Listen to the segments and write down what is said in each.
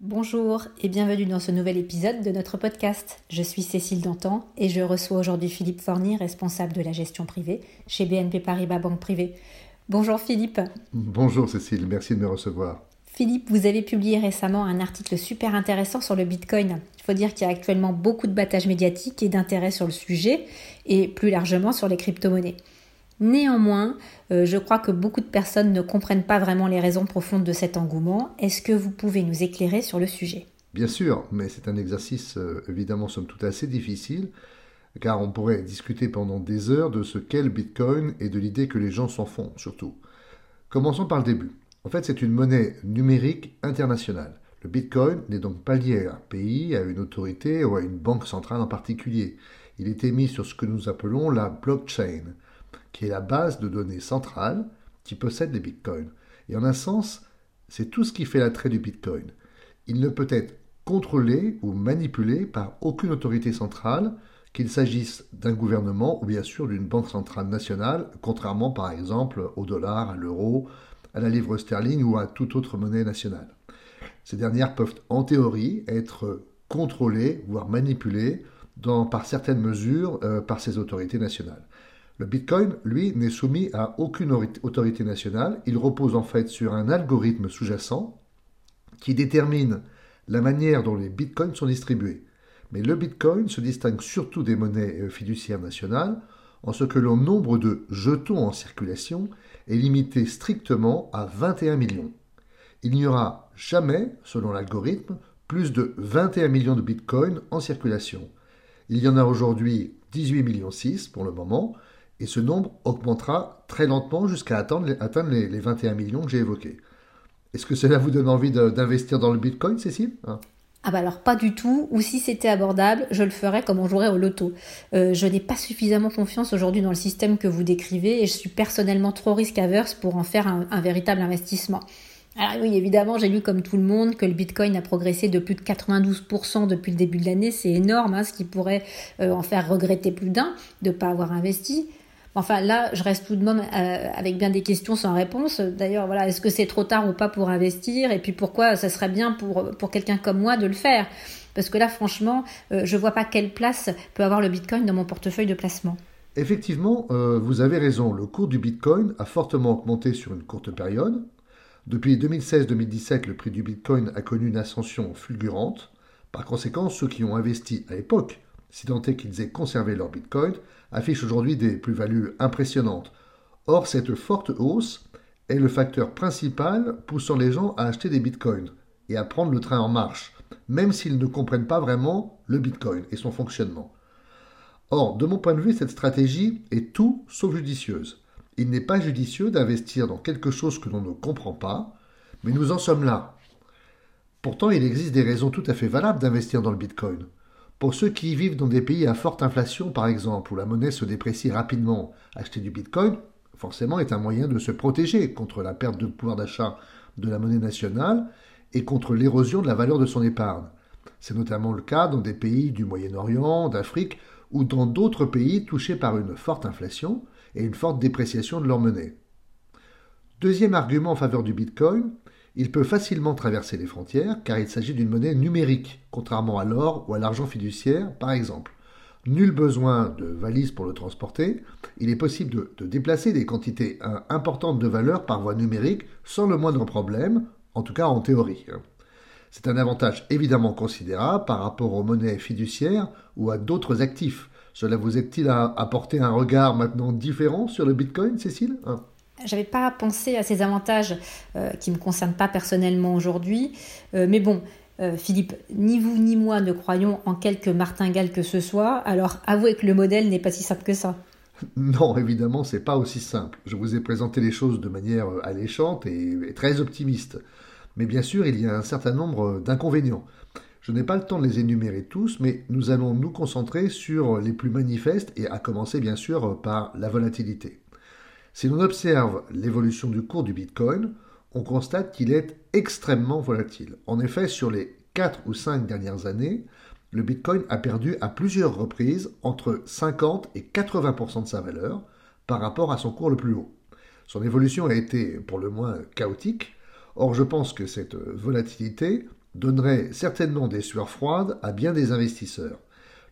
Bonjour et bienvenue dans ce nouvel épisode de notre podcast. Je suis Cécile Dantan et je reçois aujourd'hui Philippe Forny, responsable de la gestion privée chez BNP Paribas Banque Privée. Bonjour Philippe. Bonjour Cécile, merci de me recevoir. Philippe, vous avez publié récemment un article super intéressant sur le Bitcoin. Il faut dire qu'il y a actuellement beaucoup de battage médiatique et d'intérêt sur le sujet et plus largement sur les crypto-monnaies. Néanmoins, euh, je crois que beaucoup de personnes ne comprennent pas vraiment les raisons profondes de cet engouement. Est-ce que vous pouvez nous éclairer sur le sujet? Bien sûr, mais c'est un exercice euh, évidemment somme toute assez difficile, car on pourrait discuter pendant des heures de ce qu'est le Bitcoin et de l'idée que les gens s'en font surtout. Commençons par le début. En fait, c'est une monnaie numérique internationale. Le Bitcoin n'est donc pas lié à un pays, à une autorité ou à une banque centrale en particulier. Il est émis sur ce que nous appelons la blockchain qui est la base de données centrale qui possède les bitcoins. Et en un sens, c'est tout ce qui fait l'attrait du bitcoin. Il ne peut être contrôlé ou manipulé par aucune autorité centrale, qu'il s'agisse d'un gouvernement ou bien sûr d'une banque centrale nationale, contrairement par exemple au dollar, à l'euro, à la livre sterling ou à toute autre monnaie nationale. Ces dernières peuvent en théorie être contrôlées, voire manipulées, dans, par certaines mesures euh, par ces autorités nationales. Le Bitcoin, lui, n'est soumis à aucune autorité nationale. Il repose en fait sur un algorithme sous-jacent qui détermine la manière dont les Bitcoins sont distribués. Mais le Bitcoin se distingue surtout des monnaies euh, fiduciaires nationales en ce que le nombre de jetons en circulation est limité strictement à 21 millions. Il n'y aura jamais, selon l'algorithme, plus de 21 millions de bitcoins en circulation. Il y en a aujourd'hui 18 millions 6 pour le moment, et ce nombre augmentera très lentement jusqu'à atteindre, les, 21 millions que j'ai évoqués. Est-ce que cela vous donne envie d'investir dans le Bitcoin, Cécile hein? Ah bah alors pas du tout, ou si c'était abordable, je le ferais comme on jouerait au loto. Euh, je n'ai pas suffisamment confiance aujourd'hui dans le système que vous décrivez et je suis personnellement trop risque averse pour en faire un, véritable investissement. Alors oui, évidemment, j'ai lu comme tout le monde que le Bitcoin a progressé de plus de 92% depuis le début de l'année. C'est énorme, hein, ce qui pourrait euh, en faire regretter plus d'un de ne pas avoir investi. Enfin, là, je reste tout de même euh, avec bien des questions sans réponse. D'ailleurs, voilà, est-ce que c'est trop tard ou pas pour investir? Et puis pourquoi ça serait bien pour, pour quelqu'un comme moi de le faire? Parce que là, franchement, euh, je ne vois pas quelle place peut avoir le Bitcoin dans mon portefeuille de placement. Effectivement, euh, vous avez raison. Le cours du Bitcoin a fortement augmenté sur une courte période. Depuis 2016-2017, le prix du Bitcoin a connu une ascension fulgurante. Par conséquent, ceux qui ont investi à l'époque, si tant est qu'ils aient conservé leur Bitcoin, affiche aujourd'hui des plus-values impressionnantes. Or, cette forte hausse est le facteur principal poussant les gens à acheter des bitcoins et à prendre le train en marche, même s'ils ne comprennent pas vraiment le bitcoin et son fonctionnement. Or, de mon point de vue, cette stratégie est tout sauf judicieuse. Il n'est pas judicieux d'investir dans quelque chose que l'on ne comprend pas, mais nous en sommes là. Pourtant, il existe des raisons tout à fait valables d'investir dans le bitcoin. Pour ceux qui vivent dans des pays à forte inflation, par exemple, où la monnaie se déprécie rapidement, acheter du Bitcoin, forcément, est un moyen de se protéger contre la perte de pouvoir d'achat de la monnaie nationale et contre l'érosion de la valeur de son épargne. C'est notamment le cas dans des pays du Moyen-Orient, d'Afrique ou dans d'autres pays touchés par une forte inflation et une forte dépréciation de leur monnaie. Deuxième argument en faveur du Bitcoin, il peut facilement traverser les frontières car il s'agit d'une monnaie numérique, contrairement à l'or ou à l'argent fiduciaire par exemple. Nul besoin de valise pour le transporter, il est possible de, déplacer des quantités euh, importantes de valeur par voie numérique sans le moindre problème, en tout cas en théorie. Hein. C'est un avantage évidemment considérable par rapport aux monnaies fiduciaires ou à d'autres actifs. Cela vous est-il à apporter un regard maintenant différent sur le Bitcoin, Cécile hein? J'avais pas pensé à ces avantages euh, qui me concernent pas personnellement aujourd'hui. Euh, mais bon, euh, Philippe, ni vous ni moi ne croyons en quelque martingale que ce soit. Alors avouez que le modèle n'est pas si simple que ça. Non, évidemment, c'est pas aussi simple. Je vous ai présenté les choses de manière alléchante et, très optimiste. Mais bien sûr, il y a un certain nombre d'inconvénients. Je n'ai pas le temps de les énumérer tous, mais nous allons nous concentrer sur les plus manifestes et à commencer bien sûr par la volatilité. Si l'on observe l'évolution du cours du Bitcoin, on constate qu'il est extrêmement volatile. En effet, sur les 4 ou 5 dernières années, le Bitcoin a perdu à plusieurs reprises entre 50 et 80% de sa valeur par rapport à son cours le plus haut. Son évolution a été pour le moins chaotique. Or, je pense que cette volatilité donnerait certainement des sueurs froides à bien des investisseurs.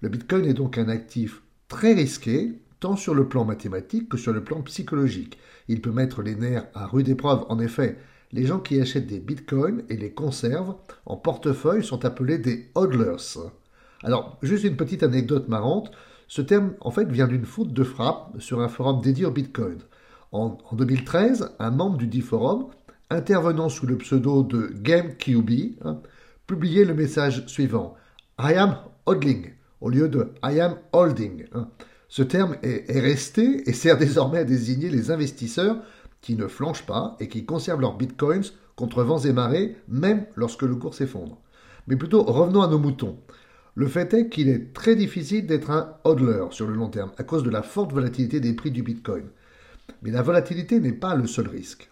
Le Bitcoin est donc un actif très risqué, tant sur le plan mathématique que sur le plan psychologique. Il peut mettre les nerfs à rude épreuve. En effet, les gens qui achètent des bitcoins et les conservent en portefeuille sont appelés des hodlers. Alors, juste une petite anecdote marrante. Ce terme, en fait, vient d'une faute de frappe sur un forum dédié au bitcoin. En, 2013, un membre du dit forum, intervenant sous le pseudo de GameQB, hein, publiait le message suivant I am hodling au lieu de I am holding. Hein. Ce terme est, est resté et sert désormais à désigner les investisseurs qui ne flanchent pas et qui conservent leurs bitcoins contre vents et marées, même lorsque le cours s'effondre. Mais plutôt, revenons à nos moutons. Le fait est qu'il est très difficile d'être un hodler sur le long terme à cause de la forte volatilité des prix du bitcoin. Mais la volatilité n'est pas le seul risque.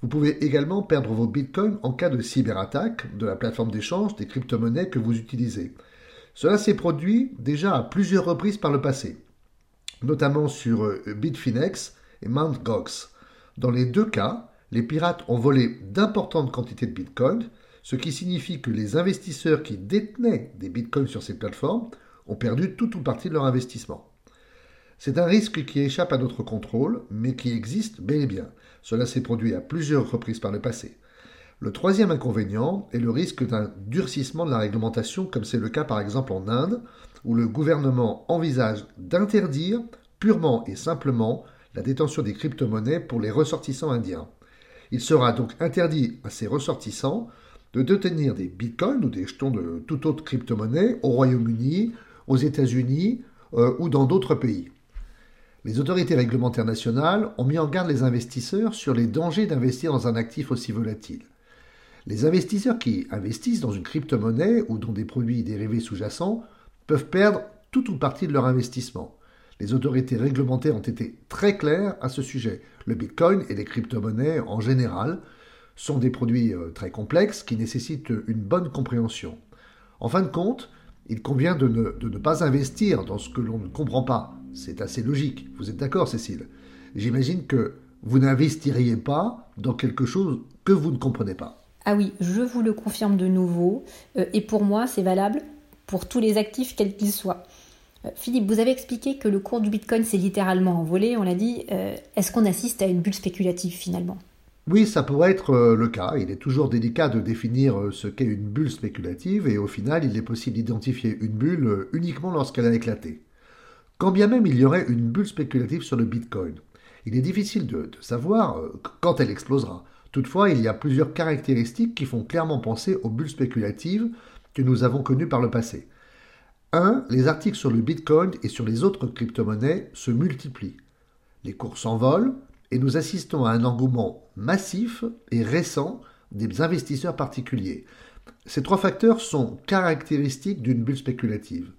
Vous pouvez également perdre vos bitcoins en cas de cyberattaque de la plateforme d'échange des crypto-monnaies que vous utilisez. Cela s'est produit déjà à plusieurs reprises par le passé, notamment sur euh, Bitfinex et Mt. Gox. Dans les deux cas, les pirates ont volé d'importantes quantités de bitcoins, ce qui signifie que les investisseurs qui détenaient des bitcoins sur ces plateformes ont perdu tout ou partie de leur investissement. C'est un risque qui échappe à notre contrôle, mais qui existe bel et bien. Cela s'est produit à plusieurs reprises par le passé. Le troisième inconvénient est le risque d'un durcissement de la réglementation, comme c'est le cas par exemple en Inde, où le gouvernement envisage d'interdire purement et simplement la détention des crypto-monnaies pour les ressortissants indiens. Il sera donc interdit à ces ressortissants de détenir des bitcoins ou des jetons de toute autre crypto-monnaie au Royaume-Uni, aux États-Unis euh, ou dans d'autres pays. Les autorités réglementaires nationales ont mis en garde les investisseurs sur les dangers d'investir dans un actif aussi volatile. Les investisseurs qui investissent dans une crypto-monnaie ou dans des produits dérivés sous-jacents peuvent perdre tout ou partie de leur investissement. Les autorités réglementaires ont été très claires à ce sujet. Le Bitcoin et les crypto-monnaies en général sont des produits euh, très complexes qui nécessitent une bonne compréhension. En fin de compte, il convient de ne, pas investir dans ce que l'on ne comprend pas. C'est assez logique. Vous êtes d'accord, Cécile? J'imagine que vous n'investiriez pas dans quelque chose que vous ne comprenez pas. Ah oui, je vous le confirme de nouveau. Euh, et pour moi, c'est valable pour tous les actifs, quels qu'ils soient. Euh, Philippe, vous avez expliqué que le cours du Bitcoin s'est littéralement envolé, on l'a dit. Euh, est-ce qu'on assiste à une bulle spéculative finalement? Oui, ça pourrait être le cas. Il est toujours délicat de définir ce qu'est une bulle spéculative et au final, il est possible d'identifier une bulle uniquement lorsqu'elle a éclaté. Quand bien même il y aurait une bulle spéculative sur le Bitcoin, il est difficile de savoir quand elle explosera. Toutefois, il y a plusieurs caractéristiques qui font clairement penser aux bulles spéculatives que nous avons connues par le passé. 1. Les articles sur le Bitcoin et sur les autres crypto-monnaies se multiplient. Les cours s'envolent et nous assistons à un engouement massif et récent des investisseurs particuliers. Ces trois facteurs sont caractéristiques d'une bulle spéculative.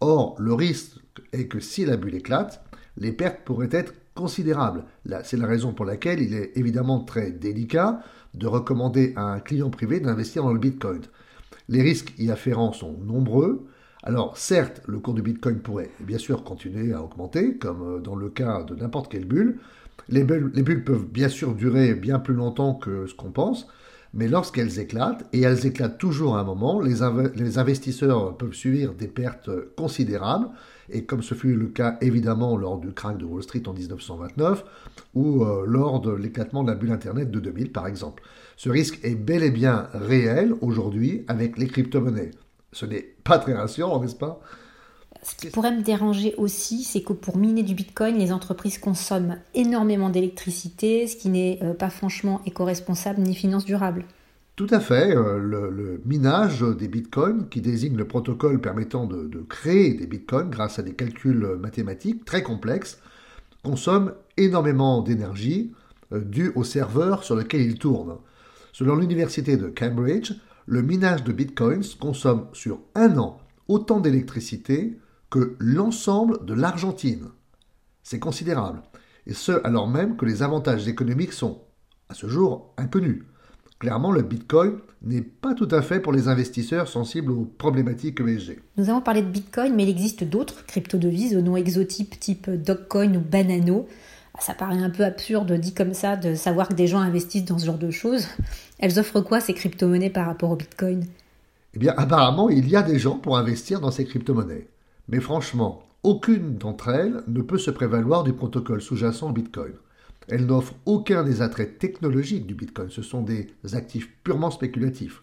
Or, le risque est que si la bulle éclate, les pertes pourraient être considérables. C'est la raison pour laquelle il est évidemment très délicat de recommander à un client privé d'investir dans le Bitcoin. Les risques y afférents sont nombreux, alors certes, le cours du Bitcoin pourrait bien sûr continuer à augmenter, comme euh, dans le cas de n'importe quelle bulle. Les, bulles. peuvent bien sûr durer bien plus longtemps que ce qu'on pense, mais lorsqu'elles éclatent, et elles éclatent toujours à un moment, les, investisseurs peuvent subir des pertes considérables, et comme ce fut le cas évidemment lors du crack de Wall Street en 1929, ou euh, lors de l'éclatement de la bulle Internet de 2000 par exemple. Ce risque est bel et bien réel aujourd'hui avec les crypto-monnaies. Ce n'est pas très rassurant, n'est-ce pas? Ce qui pourrait me déranger aussi, c'est que pour miner du Bitcoin, les entreprises consomment énormément d'électricité, ce qui n'est euh, pas franchement éco-responsable ni finance durable. Tout à fait. Euh, le, minage des bitcoins, qui désigne le protocole permettant de, créer des bitcoins grâce à des calculs mathématiques très complexes, consomme énormément d'énergie euh, due au serveur sur lequel il tourne. Selon l'université de Cambridge, le minage de bitcoins consomme sur un an autant d'électricité que l'ensemble de l'Argentine. C'est considérable, et ce alors même que les avantages économiques sont, à ce jour, inconnus. Clairement, le Bitcoin n'est pas tout à fait pour les investisseurs sensibles aux problématiques ESG. Nous avons parlé de Bitcoin, mais il existe d'autres crypto-devises au nom exotype type Dogcoin ou Banano. Ça paraît un peu absurde dit comme ça de savoir que des gens investissent dans ce genre de choses. Elles offrent quoi ces crypto-monnaies par rapport au Bitcoin? Eh bien, apparemment, il y a des gens pour investir dans ces crypto-monnaies. Mais franchement, aucune d'entre elles ne peut se prévaloir du protocole sous-jacent Bitcoin. Elle n'offre aucun des attraits technologiques du Bitcoin. Ce sont des actifs purement spéculatifs.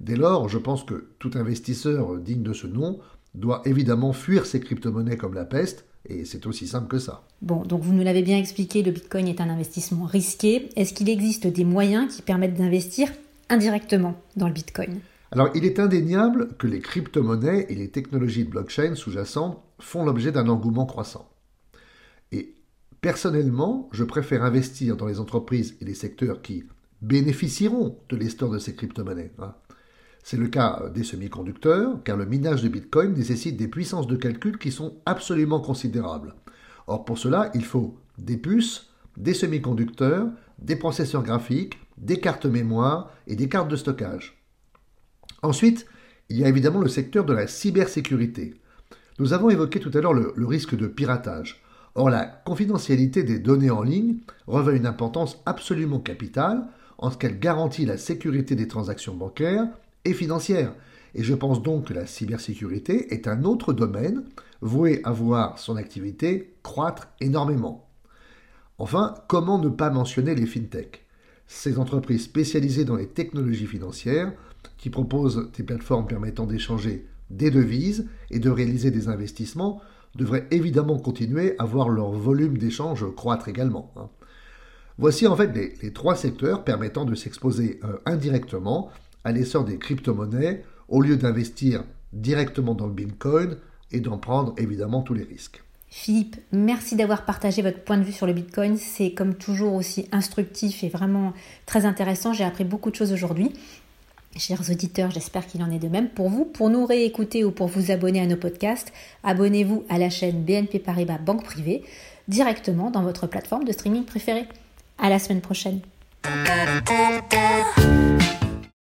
Dès lors, je pense que tout investisseur digne de ce nom doit évidemment fuir ces crypto-monnaies comme la peste, et c'est aussi simple que ça. Bon, donc vous nous l'avez bien expliqué, le Bitcoin est un investissement risqué. Est-ce qu'il existe des moyens qui permettent d'investir indirectement dans le Bitcoin? Alors, il est indéniable que les crypto-monnaies et les technologies de blockchain sous-jacentes font l'objet d'un engouement croissant. Et personnellement, je préfère investir dans les entreprises et les secteurs qui bénéficieront de l'essor de ces crypto-monnaies. Hein. C'est le cas des semi-conducteurs, car le minage de Bitcoin nécessite des puissances de calcul qui sont absolument considérables. Or, pour cela, il faut des puces, des semi-conducteurs, des processeurs graphiques, des cartes mémoire et des cartes de stockage. Ensuite, il y a évidemment le secteur de la cybersécurité. Nous avons évoqué tout à l'heure le, risque de piratage. Or, la confidentialité des données en ligne revêt une importance absolument capitale en ce qu'elle garantit la sécurité des transactions bancaires et financières. Et je pense donc que la cybersécurité est un autre domaine voué à voir son activité croître énormément. Enfin, comment ne pas mentionner les fintech Ces entreprises spécialisées dans les technologies financières qui proposent des plateformes permettant d'échanger des devises et de réaliser des investissements devraient évidemment continuer à voir leur volume d'échange croître également. Hein. Voici en fait les, trois secteurs permettant de s'exposer euh, indirectement à l'essor des crypto-monnaies au lieu d'investir directement dans le Bitcoin et d'en prendre évidemment tous les risques. Philippe, merci d'avoir partagé votre point de vue sur le Bitcoin. C'est comme toujours aussi instructif et vraiment très intéressant. J'ai appris beaucoup de choses aujourd'hui. Chers auditeurs, j'espère qu'il en est de même pour vous. Pour nous réécouter ou pour vous abonner à nos podcasts, abonnez-vous à la chaîne BNP Paribas Banque Privée directement dans votre plateforme de streaming préférée. À la semaine prochaine.